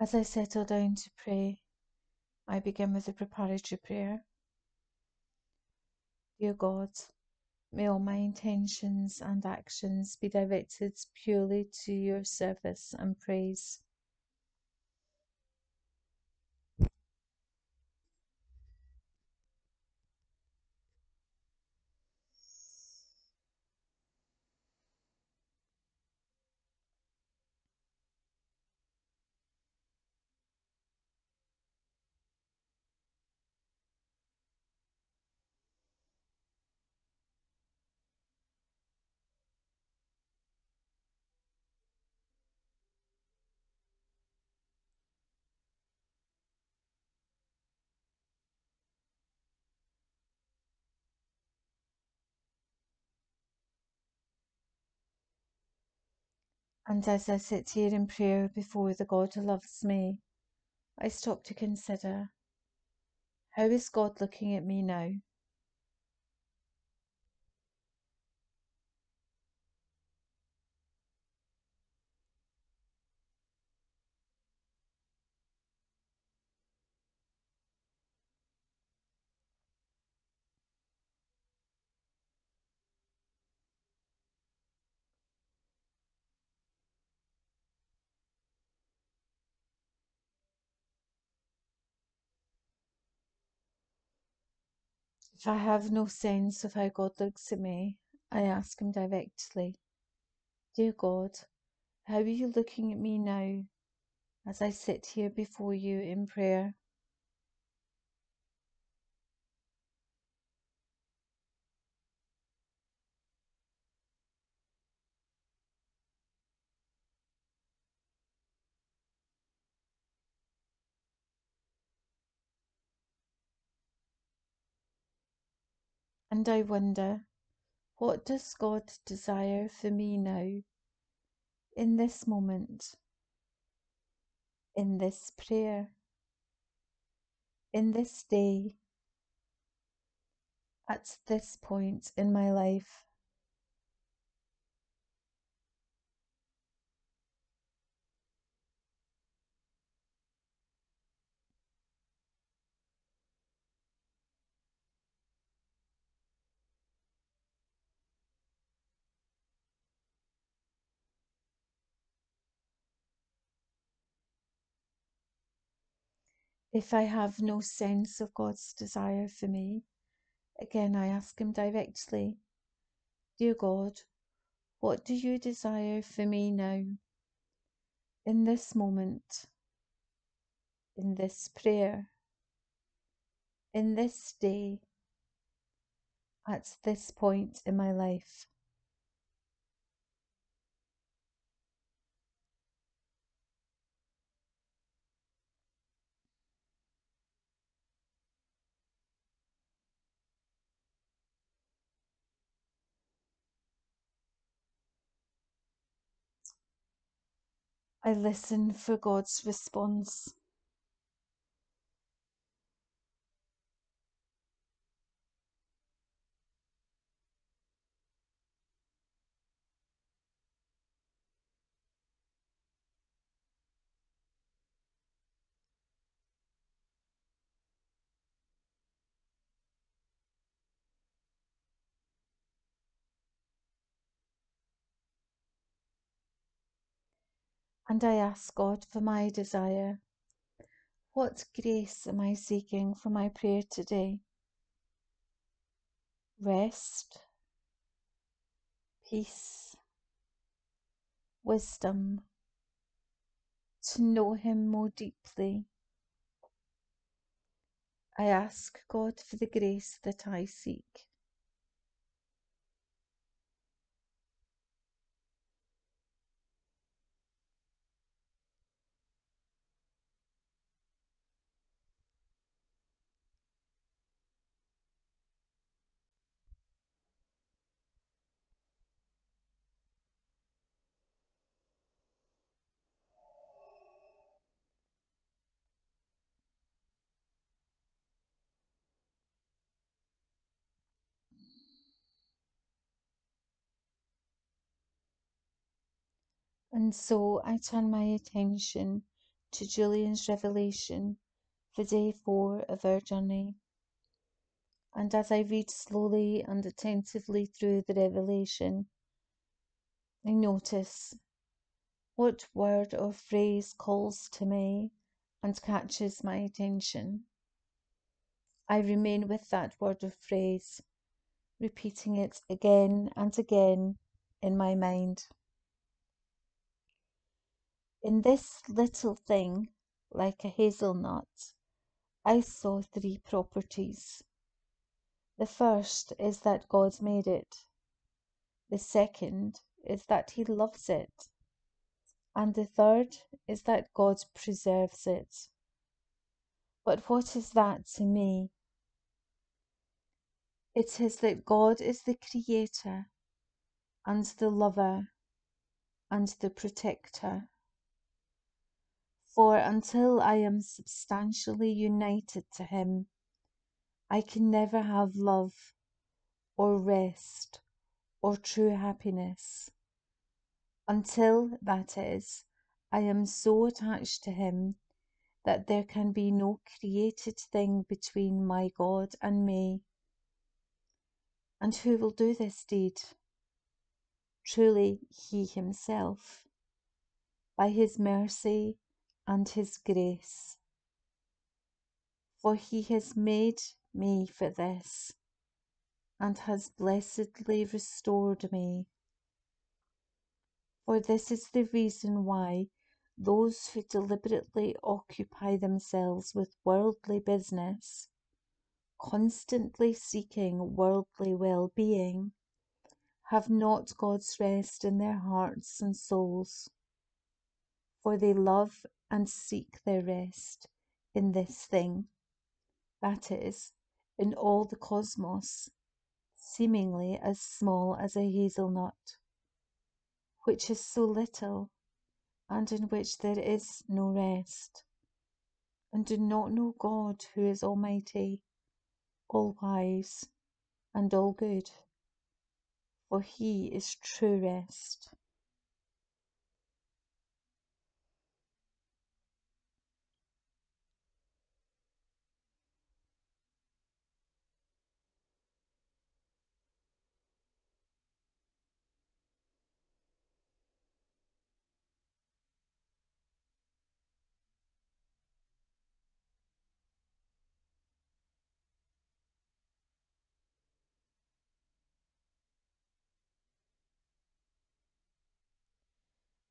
As I settle down to pray, I begin with a preparatory prayer. Dear God, may all my intentions and actions be directed purely to your service and praise. And as I sit here in prayer before the God who loves me, I stop to consider how is God looking at me now? If I have no sense of how God looks at me, I ask Him directly, Dear God, how are you looking at me now as I sit here before you in prayer? And I wonder, what does God desire for me now, in this moment, in this prayer, in this day, at this point in my life? If I have no sense of God's desire for me, again I ask Him directly, Dear God, what do you desire for me now, in this moment, in this prayer, in this day, at this point in my life? I listen for God's response. And I ask God for my desire. What grace am I seeking for my prayer today? Rest, peace, wisdom, to know Him more deeply. I ask God for the grace that I seek. And so I turn my attention to Julian's revelation for day four of our journey. And as I read slowly and attentively through the revelation, I notice what word or phrase calls to me and catches my attention. I remain with that word or phrase, repeating it again and again in my mind. In this little thing, like a hazelnut, I saw three properties. The first is that God made it. The second is that He loves it. And the third is that God preserves it. But what is that to me? It is that God is the creator and the lover and the protector. For until I am substantially united to Him, I can never have love or rest or true happiness. Until, that is, I am so attached to Him that there can be no created thing between my God and me. And who will do this deed? Truly, He Himself, by His mercy and His grace. For He has made me for this, and has blessedly restored me. For this is the reason why those who deliberately occupy themselves with worldly business, constantly seeking worldly well being, have not God's rest in their hearts and souls. For they love and seek their rest in this thing, that is, in all the cosmos, seemingly as small as a hazelnut, which is so little and in which there is no rest, and do not know God who is Almighty, all wise, and all good, for He is true rest.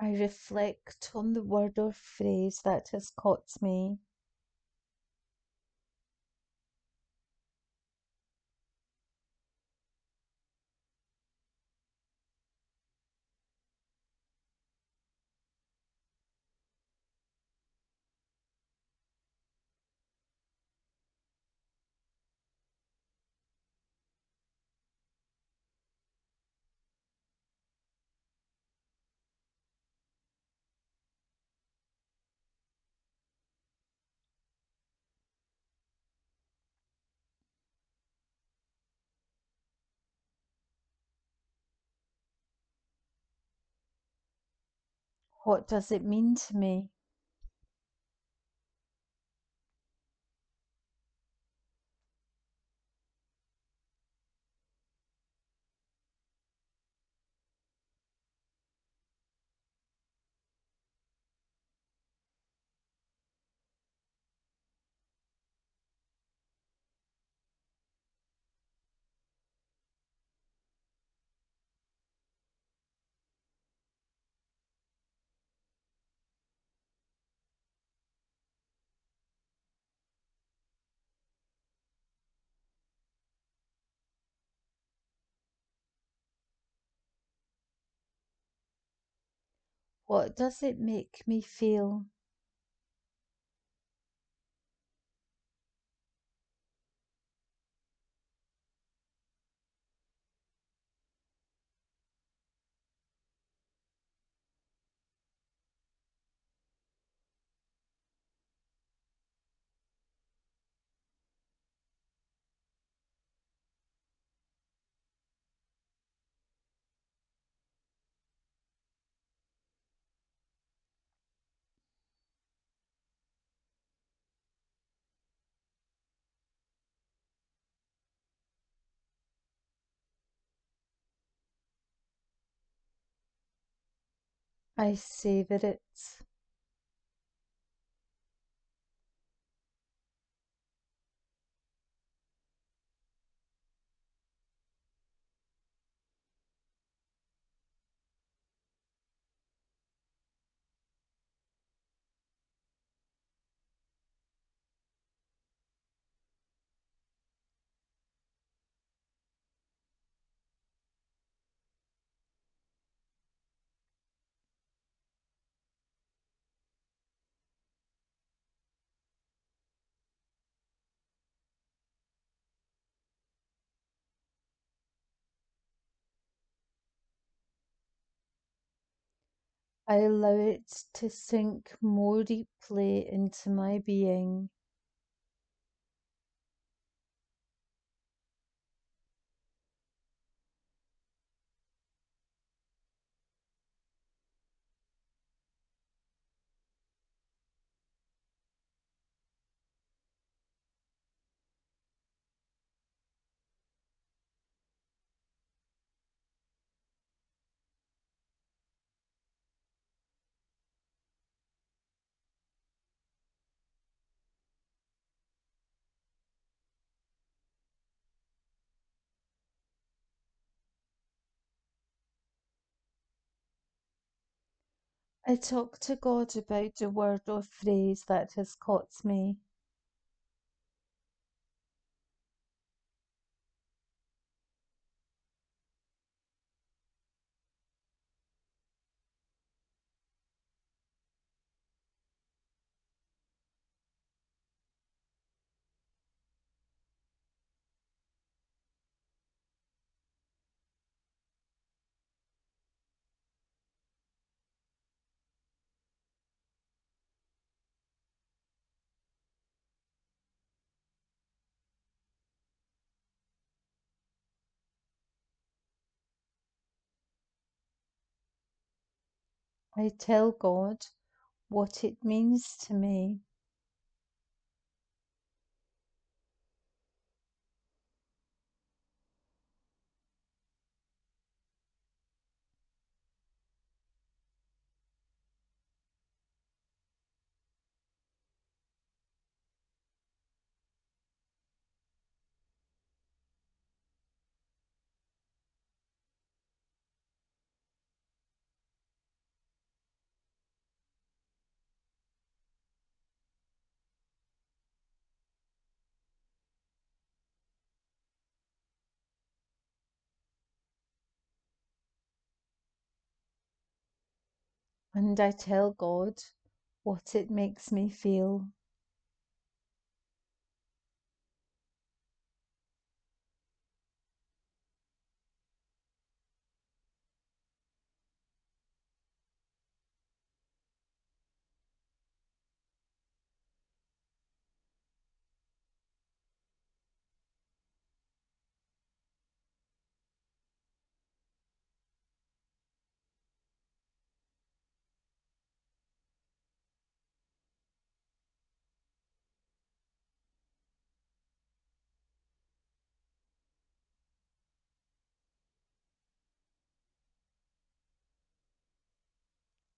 I reflect on the word or phrase that has caught me. What does it mean to me? What does it make me feel? I see that it. I allow it to sink more deeply into my being. I talk to God about a word or phrase that has caught me. I tell God what it means to me. And I tell God what it makes me feel.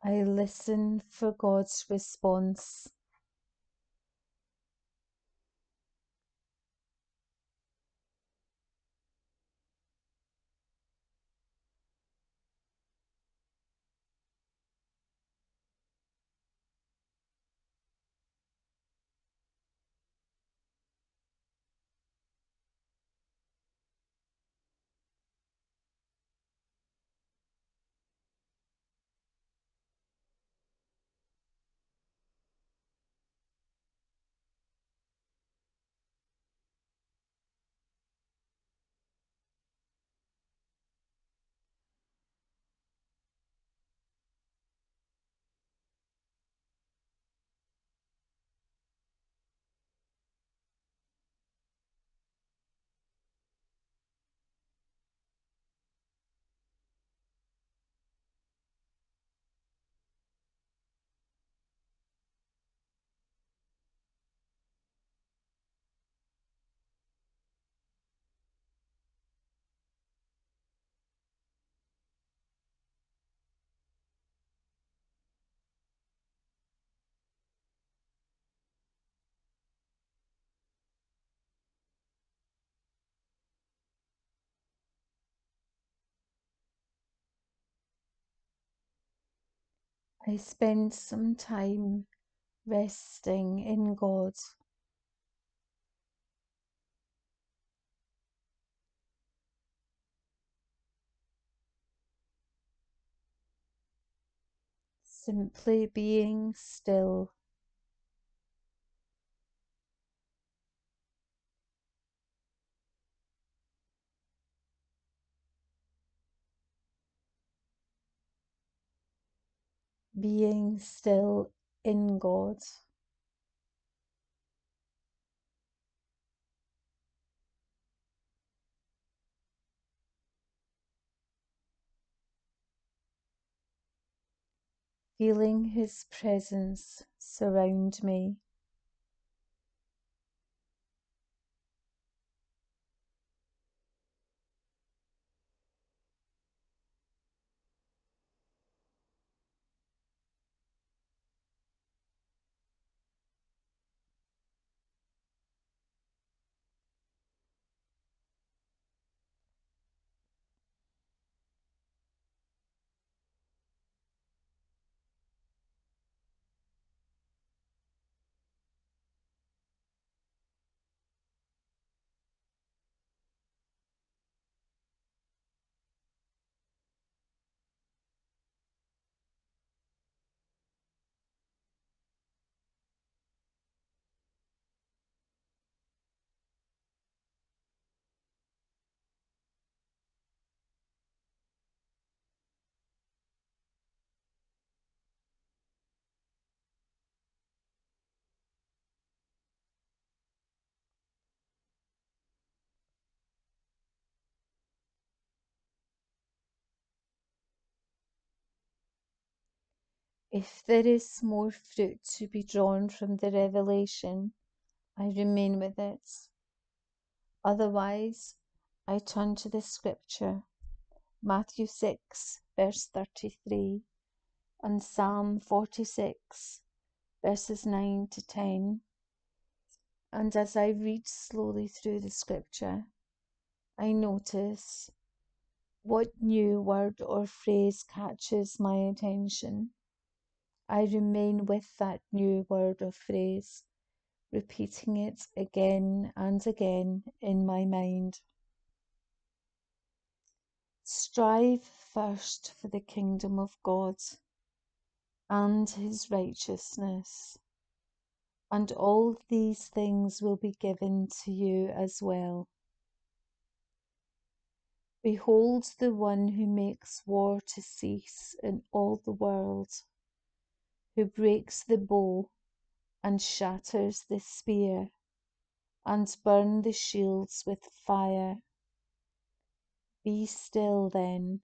I listen for God's response. I spend some time resting in God. Simply being still. Being still in God. Feeling His presence surround me. If there is more fruit to be drawn from the revelation, I remain with it. Otherwise, I turn to the scripture, Matthew 6, verse 33, and Psalm 46, verses 9 to 10. And as I read slowly through the scripture, I notice what new word or phrase catches my attention. I remain with that new word or phrase, repeating it again and again in my mind. Strive first for the kingdom of God and his righteousness, and all these things will be given to you as well. Behold the one who makes war to cease in all the world who breaks the bow and shatters the spear and burn the shields with fire. Be still then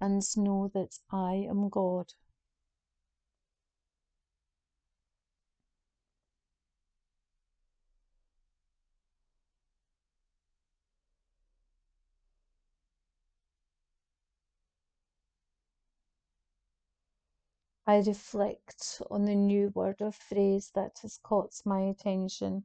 and know that I am God. I reflect on the new word or phrase that has caught my attention.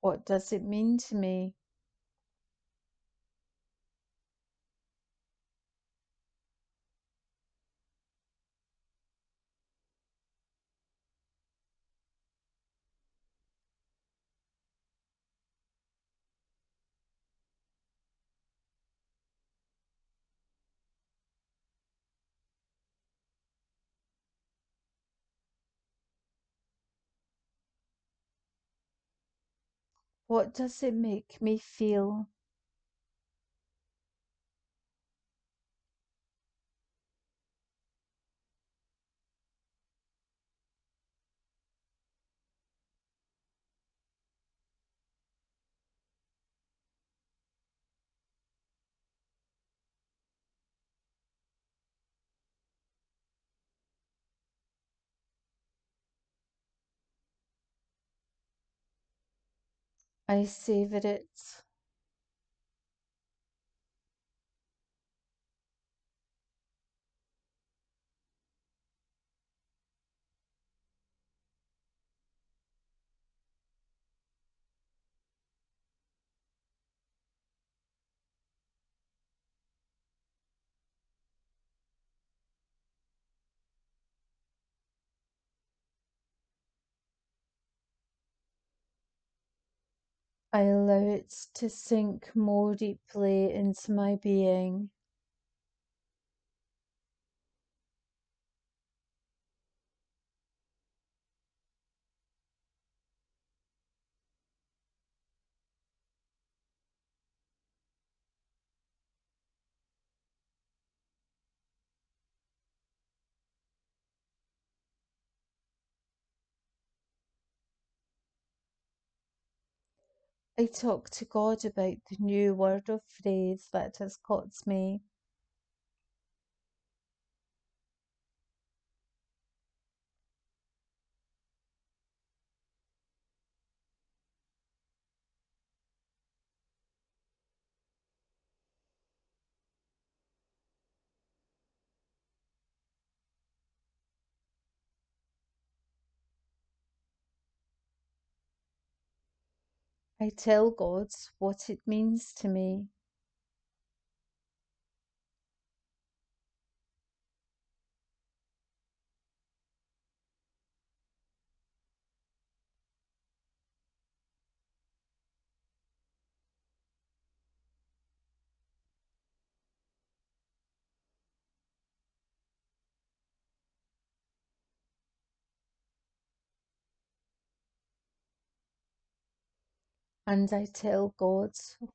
What does it mean to me? What does it make me feel? I savour it. I allow it to sink more deeply into my being. I talk to God about the new word or phrase that has caught me. I tell God what it means to me. And I tell God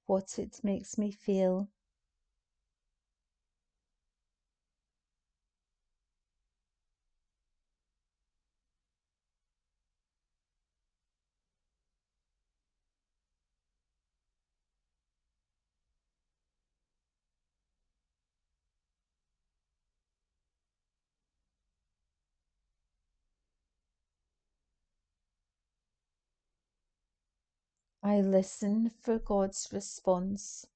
what it makes me feel. I listen for God's response.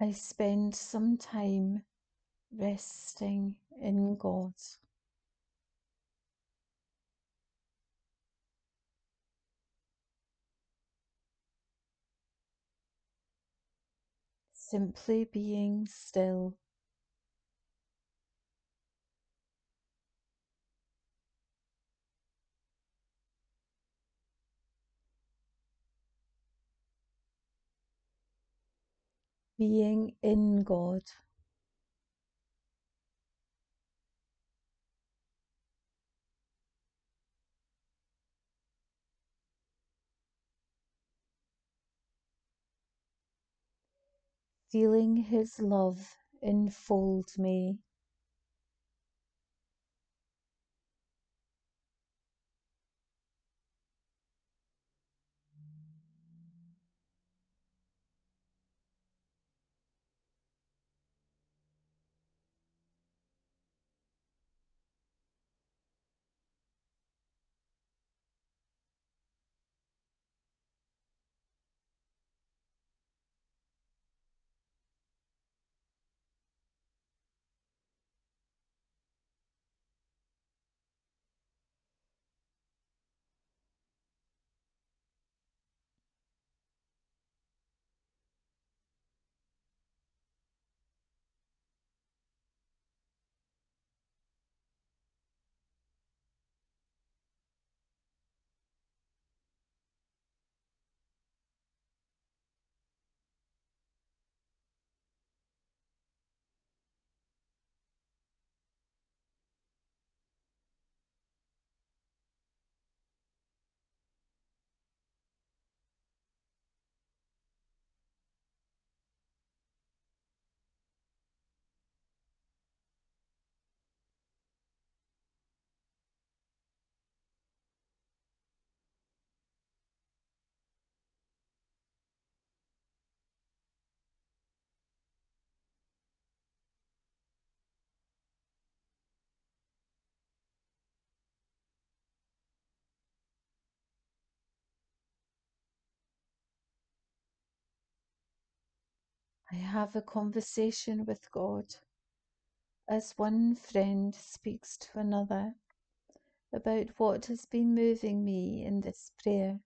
I spend some time resting in God. Simply being still. Being in God. Feeling His love enfold me. I have a conversation with God as one friend speaks to another about what has been moving me in this prayer.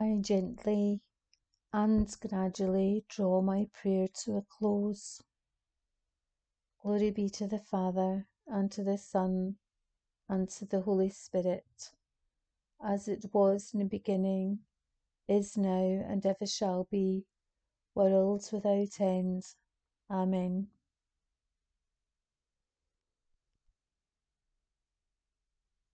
I gently and gradually draw my prayer to a close. Glory be to the Father, and to the Son, and to the Holy Spirit, as it was in the beginning, is now, and ever shall be, world without end. Amen.